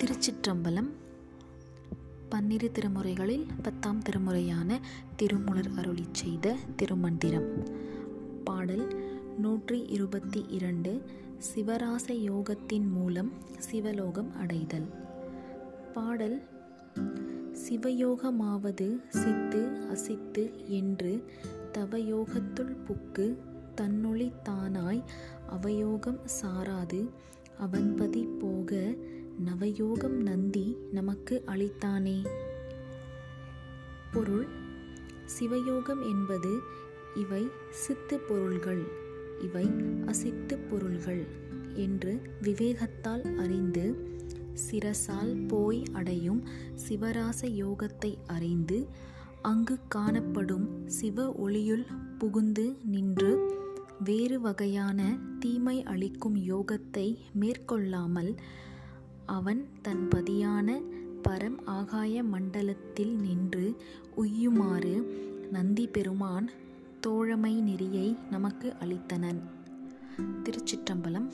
திருச்சிற்றம்பலம் பன்னிரு திருமுறைகளில் பத்தாம் திருமுறையான திருமுலர் அருளி செய்த திருமந்திரம். பாடல் நூற்றி இருபத்தி இரண்டு. சிவராச யோகத்தின் மூலம் சிவலோகம் அடைதல். பாடல் சிவயோகமாவது சித்து அசித்து என்று தவயோகத்துள் புக்கு தன்னொளி தானாய் அவயோகம் சாராது அவன்பதி போக நவயோகம் நந்தி நமக்கு அளித்தானே. பொருள். சிவயோகம் என்பது இவை சித்து பொருள்கள். இவை அசித்து பொருள்கள் என்று விவேகத்தால் அறிந்து சிரசால் போய் அடையும் சிவராச யோகத்தை அறிந்து அங்கு காணப்படும் சிவ ஒளியுள் புகுந்து நின்று வேறு வகையான தீமை அளிக்கும் யோகத்தை மேற்கொள்ளாமல் அவன் தன் பதியான பரம் ஆகாய மண்டலத்தில் நின்று உய்யுமாறு நந்தி பெருமான் தோழமை நெறியை நமக்கு அளித்தனன். திருச்சிற்றம்பலம்